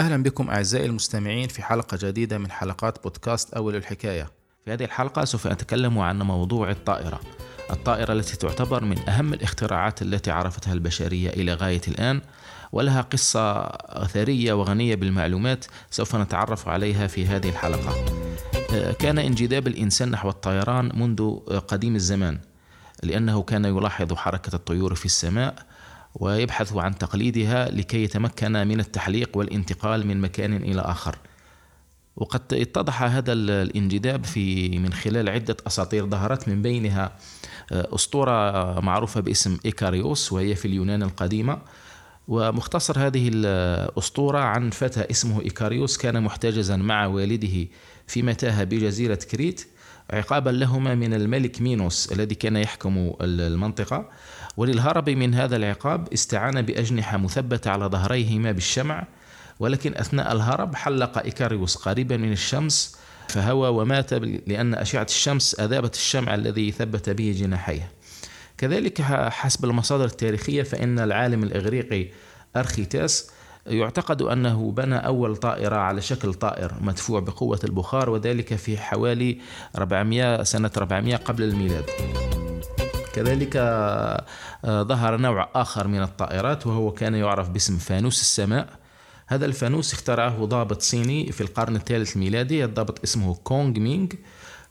أهلا بكم أعزائي المستمعين في حلقة جديدة من حلقات بودكاست أول الحكاية. في هذه الحلقة سوف أتكلم عن موضوع الطائرة. الطائرة التي تعتبر من أهم الاختراعات التي عرفتها البشرية إلى غاية الآن ولها قصة أثرية وغنية بالمعلومات سوف نتعرف عليها في هذه الحلقة. كان انجذاب الإنسان نحو الطيران منذ قديم الزمان لأنه كان يلاحظ حركة الطيور في السماء ويبحث عن تقليدها لكي يتمكن من التحليق والانتقال من مكان إلى آخر. وقد اتضح هذا الانجذاب في من خلال عدة أساطير ظهرت من بينها أسطورة معروفة باسم إيكاريوس وهي في اليونان القديمة. ومختصر هذه الأسطورة عن فتى اسمه إيكاريوس كان محتجزا مع والده في متاهة بجزيرة كريت عقابا لهما من الملك مينوس الذي كان يحكم المنطقة. وللهرب من هذا العقاب استعان بأجنحة مثبتة على ظهريهما بالشمع ولكن أثناء الهرب حلق إيكاريوس قريبا من الشمس فهوى ومات لأن أشعة الشمس أذابت الشمع الذي ثبت به جناحيه. كذلك حسب المصادر التاريخية فإن العالم الإغريقي أرخيتاس يعتقد أنه بنى أول طائرة على شكل طائر مدفوع بقوة البخار وذلك في حوالي 400 سنة 400 قبل الميلاد. كذلك آه، ظهر نوع آخر من الطائرات وهو كان يعرف باسم فانوس السماء. هذا الفانوس اخترعه ضابط صيني في القرن الثالث الميلادي. الضابط اسمه كونغ مينغ.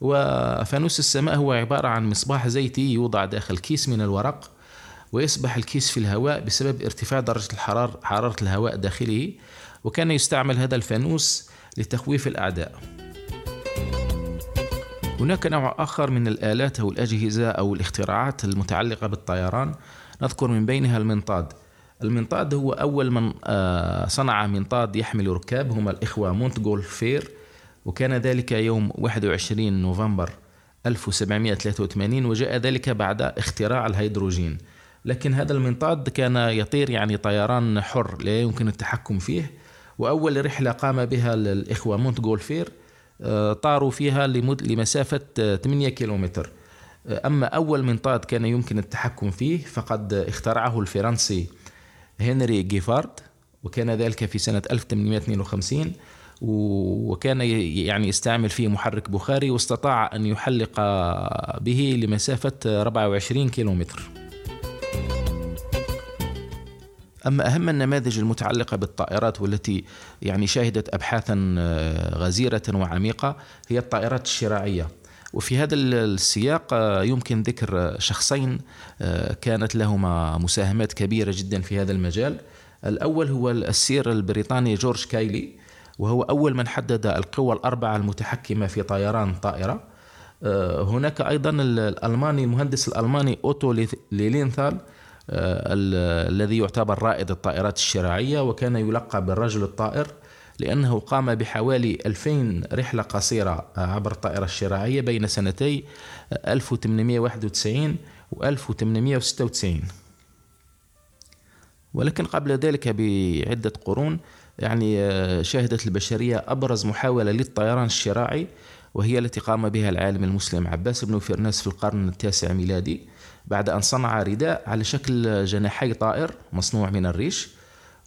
وفانوس السماء هو عبارة عن مصباح زيتي يوضع داخل كيس من الورق ويسبح الكيس في الهواء بسبب ارتفاع درجة الحرارة حرارة الهواء داخله. وكان يستعمل هذا الفانوس لتخويف الأعداء. هناك نوع آخر من الآلات أو الأجهزة أو الاختراعات المتعلقة بالطيران. نذكر من بينها المنطاد. المنطاد هو أول من آه، صنع منطاد يحمل ركاب هم الإخوة مونتغول فير وكان ذلك يوم 21 نوفمبر 1783 وجاء ذلك بعد اختراع الهيدروجين. لكن هذا المنطاد كان يطير يعني طيران حر لا يمكن التحكم فيه وأول رحلة قام بها الإخوة مونتغول فير آه، طاروا فيها لمسافة 8 كيلومتر. آه، أما أول منطاد كان يمكن التحكم فيه فقد اخترعه الفرنسي هنري جيفارد وكان ذلك في سنة 1852 وكان يعني يستعمل فيه محرك بخاري واستطاع أن يحلق به لمسافة 24 كيلومتر. أما أهم النماذج المتعلقة بالطائرات والتي يعني شهدت أبحاثا آه، غزيرة وعميقة هي الطائرات الشراعية. وفي هذا السياق آه، يمكن ذكر شخصين آه، كانت لهما مساهمات كبيرة جدا في هذا المجال. الأول هو السير البريطاني جورج كايلي وهو أول من حدد القوى الأربعة المتحكمة في طيران طائرة. هناك أيضا الألماني المهندس الألماني أوتو ليلينثال الذي يعتبر رائد الطائرات الشراعية وكان يلقب بالرجل الطائر لأنه قام بحوالي 2000 رحلة قصيرة عبر الطائرة الشراعية بين سنتي 1891 و 1896 ولكن قبل ذلك بعدة قرون يعني آه، شهدت البشرية أبرز محاولة للطيران الشراعي وهي التي قام بها العالم المسلم. عباس بن فرناس في القرن التاسع ميلادي بعد أن صنع رداء على شكل جناحي طائر مصنوع من الريش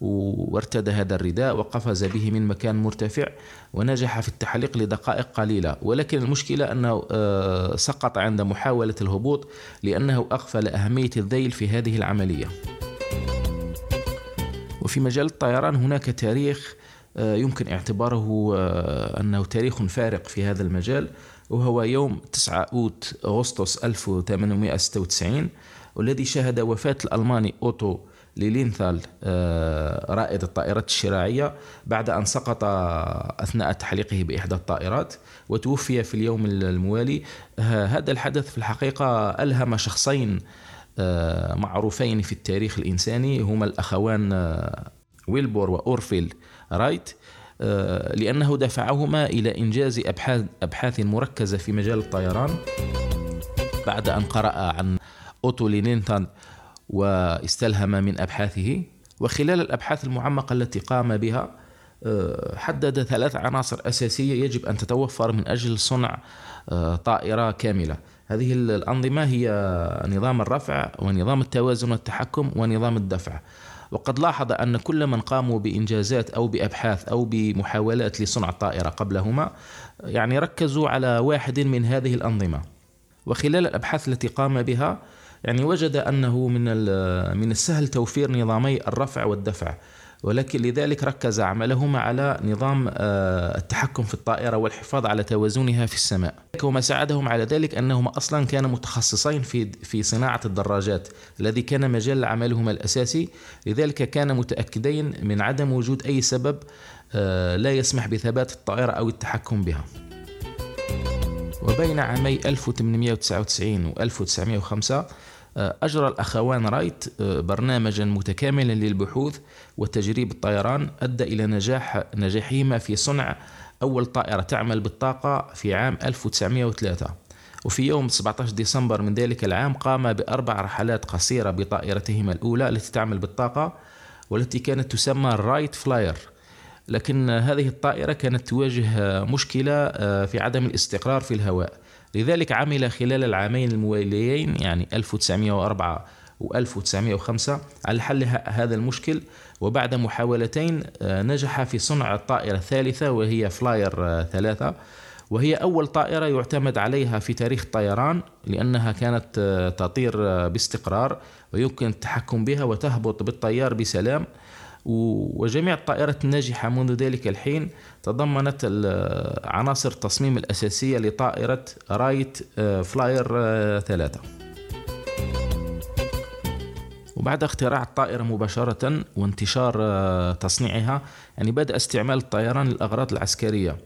وارتدى هذا الرداء وقفز به من مكان مرتفع ونجح في التحليق لدقائق قليلة. ولكن المشكلة أنه آه، سقط عند محاولة الهبوط لأنه أغفل أهمية الذيل في هذه العملية. وفي مجال الطيران هناك تاريخ يمكن اعتباره آه، أنه تاريخ فارق في هذا المجال وهو يوم 9 أوت أغسطس 1896 والذي شهد وفاة الألماني أوتو ليلينثال آه، رائد الطائرات الشراعية بعد أن سقط أثناء تحليقه بإحدى الطائرات وتوفي في اليوم الموالي. هذا الحدث في الحقيقة ألهم شخصين معروفين في التاريخ الإنساني هما الأخوان ويلبور وأورفيل رايت آه، لأنه دفعهما إلى إنجاز أبحاث, أبحاث مركزة في مجال الطيران بعد أن قرأ عن أوتو ليلينتال واستلهم من أبحاثه. وخلال الأبحاث المعمقة التي قام بها آه، حدد ثلاث عناصر أساسية يجب أن تتوفر من أجل صنع آه، طائرة كاملة. هذه الأنظمة هي نظام الرفع ونظام التوازن والتحكم ونظام الدفع. وقد لاحظ أن كل من قاموا بإنجازات أو بأبحاث أو بمحاولات لصنع الطائرة قبلهما يعني ركزوا على واحد من هذه الأنظمة. وخلال الأبحاث التي قام بها يعني وجد أنه من من السهل توفير نظامي الرفع والدفع. ولكن لذلك ركز عملهما على نظام آه، التحكم في الطائرة والحفاظ على توازنها في السماء. وما ساعدهم على ذلك أنهما أصلا كانا متخصصين في في صناعة الدراجات الذي كان مجال عملهما الأساسي. لذلك كان متأكدين من عدم وجود أي سبب آه، لا يسمح بثبات الطائرة أو التحكم بها. وبين عامي 1899 و 1905 آه، أجرى الأخوان رايت آه، برنامجا متكاملا للبحوث وتجريب الطيران أدى إلى نجاح نجاحهما في صنع أول طائرة تعمل بالطاقة في عام 1903 وفي يوم 17 ديسمبر من ذلك العام قام بأربع رحلات قصيرة بطائرتهما الأولى التي تعمل بالطاقة والتي كانت تسمى رايت فلاير. لكن هذه الطائرة كانت تواجه مشكلة آه، في عدم الاستقرار في الهواء. لذلك عمل خلال العامين المواليين يعني 1904 و 1905 على حل هذا المشكل. وبعد محاولتين آه، نجح في صنع الطائرة الثالثة وهي فلاير آه، ثلاثة. وهي أول طائرة يعتمد عليها في تاريخ الطيران لأنها كانت آه، تطير باستقرار ويمكن التحكم بها وتهبط بالطيار بسلام. وجميع الطائرات الناجحة منذ ذلك الحين تضمنت عناصر التصميم الأساسية لطائرة رايت آه، فلاير آه، ثلاثة. وبعد اختراع الطائرة مباشرة وانتشار آه، تصنيعها يعني بدأ استعمال الطيران للأغراض العسكرية.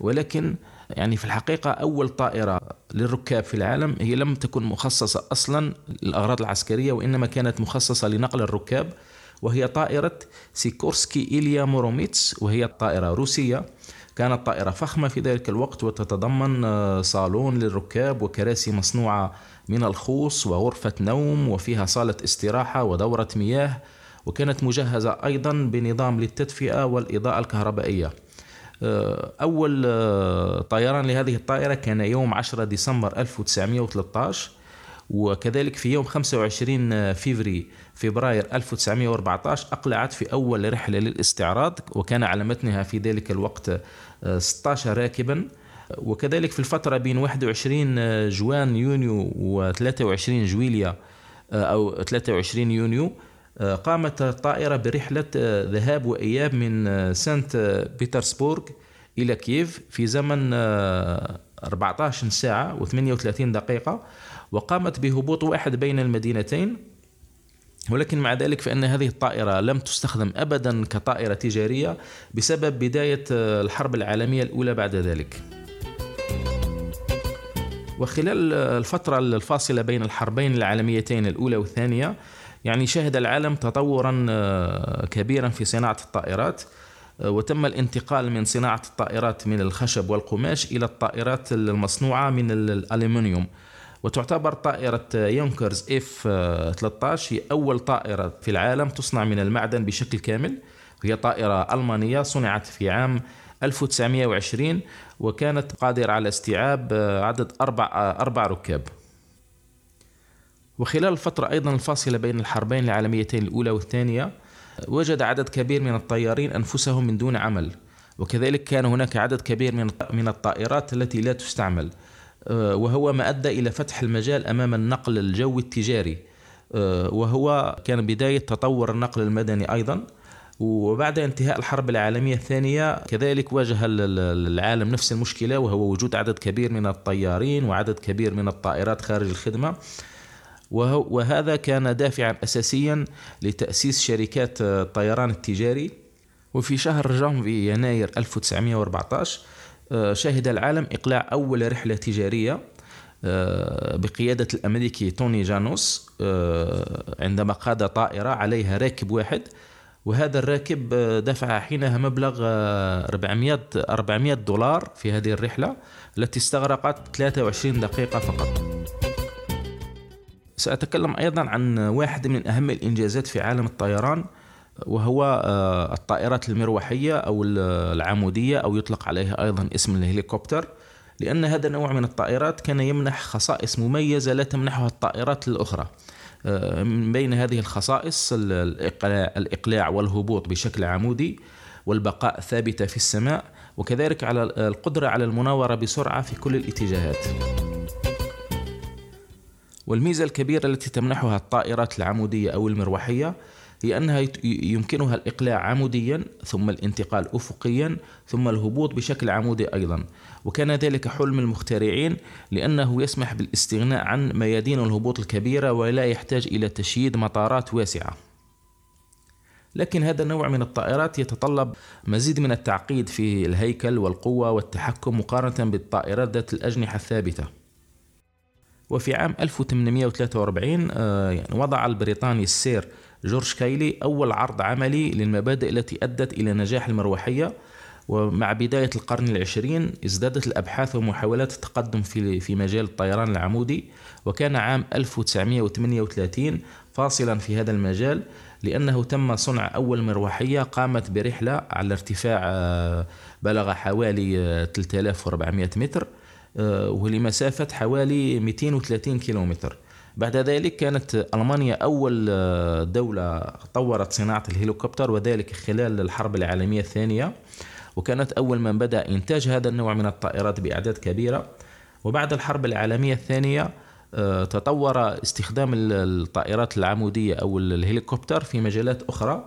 ولكن يعني في الحقيقة أول طائرة للركاب في العالم هي لم تكن مخصصة أصلا للأغراض العسكرية وإنما كانت مخصصة لنقل الركاب. وهي طائرة سيكورسكي إيليا موروميتس وهي طائرة روسية. كانت طائرة فخمة في ذلك الوقت وتتضمن آه، صالون للركاب وكراسي مصنوعة من الخوص وغرفة نوم وفيها صالة استراحة ودورة مياه. وكانت مجهزة أيضا بنظام للتدفئة والإضاءة الكهربائية. آه، أول آه، طيران لهذه الطائرة كان يوم 10 ديسمبر 1913 وكذلك في يوم 25 فيفري فبراير 1914 أقلعت في أول رحلة للاستعراض وكان على متنها في ذلك الوقت 16 آه، راكبا. وكذلك في الفترة بين 21 آه، جوان يونيو و 23 جويليا آه، أو 23 يونيو قامت الطائرة برحلة ذهاب وإياب من سانت بيترسبورغ إلى كييف في زمن 14 ساعة و38 دقيقة. وقامت بهبوط واحد بين المدينتين ولكن مع ذلك فإن هذه الطائرة لم تستخدم أبدا كطائرة تجارية بسبب بداية الحرب العالمية الأولى بعد ذلك. وخلال الفترة الفاصلة بين الحربين العالميتين الأولى والثانية يعني شهد العالم تطورا كبيرا في صناعة الطائرات وتم الانتقال من صناعة الطائرات من الخشب والقماش إلى الطائرات المصنوعة من الألمنيوم. وتعتبر طائرة يونكرز إف 13 هي أول طائرة في العالم تصنع من المعدن بشكل كامل. وهي طائرة ألمانية صنعت في عام 1920 وكانت قادرة على استيعاب عدد أربع أربع ركاب. وخلال الفترة أيضا الفاصلة بين الحربين العالميتين الأولى والثانية وجد عدد كبير من الطيارين أنفسهم من دون عمل وكذلك كان هناك عدد كبير من من الطائرات التي لا تستعمل. وهو ما أدى إلى فتح المجال أمام النقل الجوي التجاري. آه، وهو كان بداية تطور النقل المدني أيضا. وبعد انتهاء الحرب العالمية الثانية كذلك واجه العالم نفس المشكلة وهو وجود عدد كبير من الطيارين وعدد كبير من الطائرات خارج الخدمة. وهذا كان دافعا أساسيا لتأسيس شركات الطيران التجاري. وفي شهر جانفي يناير 1914 آه، شهد العالم إقلاع أول رحلة تجارية آه، بقيادة الأمريكي توني جانوس آه، عندما قاد طائرة عليها راكب واحد وهذا الراكب دفع حينها مبلغ 400 400 دولار في هذه الرحلة التي استغرقت 23 دقيقة فقط. سأتكلم أيضا عن واحد من أهم الإنجازات في عالم الطيران وهو آه، الطائرات المروحية أو العمودية أو يطلق عليها أيضا اسم الهليكوبتر. لأن هذا النوع من الطائرات كان يمنح خصائص مميزة لا تمنحها الطائرات الأخرى. آه، من بين هذه الخصائص الإقلاع والهبوط بشكل عمودي والبقاء ثابتة في السماء وكذلك على القدرة على المناورة بسرعة في كل الاتجاهات. والميزة الكبيرة التي تمنحها الطائرات العمودية أو المروحية هي أنها يمكنها الإقلاع عموديا ثم الانتقال أفقيا ثم الهبوط بشكل عمودي أيضا. وكان ذلك حلم المخترعين لأنه يسمح بالاستغناء عن ميادين الهبوط الكبيرة ولا يحتاج إلى تشييد مطارات واسعة. لكن هذا النوع من الطائرات يتطلب مزيد من التعقيد في الهيكل والقوة والتحكم مقارنة بالطائرات ذات الأجنحة الثابتة. وفي عام 1843 آه، يعني وضع البريطاني السير جورج كايلي أول عرض عملي للمبادئ التي أدت إلى نجاح المروحية ومع بداية القرن العشرين ازدادت الأبحاث ومحاولات التقدم في في مجال الطيران العمودي وكان عام 1938 فاصلا في هذا المجال لأنه تم صنع أول مروحية قامت برحلة على ارتفاع آه، بلغ حوالي 3400 آه، متر آه، ولمسافة حوالي 230 كيلومتر. بعد ذلك كانت ألمانيا أول دولة طورت صناعة الهليكوبتر وذلك خلال الحرب العالمية الثانية. وكانت أول من بدأ إنتاج هذا النوع من الطائرات بأعداد كبيرة. وبعد الحرب العالمية الثانية آه، تطور استخدام الطائرات العمودية أو الهليكوبتر في مجالات أخرى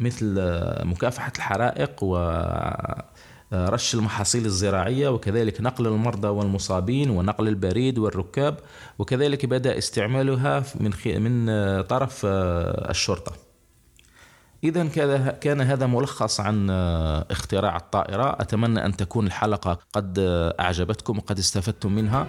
مثل آه، مكافحة الحرائق و آه، رش المحاصيل الزراعية وكذلك نقل المرضى والمصابين ونقل البريد والركاب وكذلك بدأ استعمالها من من طرف الشرطة. إذا كان هذا ملخص عن اختراع الطائرة، أتمنى أن تكون الحلقة قد أعجبتكم وقد استفدتم منها.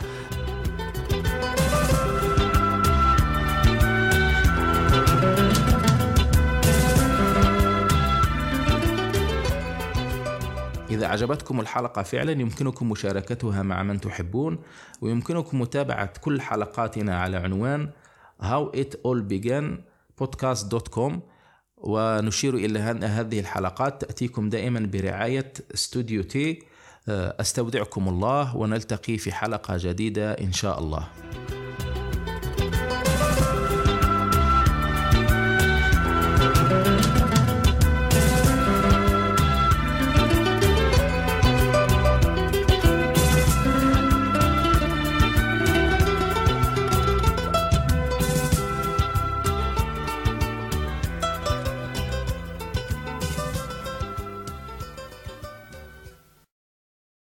إذا أعجبتكم الحلقة فعلا يمكنكم مشاركتها مع من تحبون ويمكنكم متابعة كل حلقاتنا على عنوان how it all began podcast.com ونشير إلى أن هذه الحلقات. تأتيكم دائما برعاية استوديو تي أستودعكم الله ونلتقي في حلقة جديدة إن شاء الله.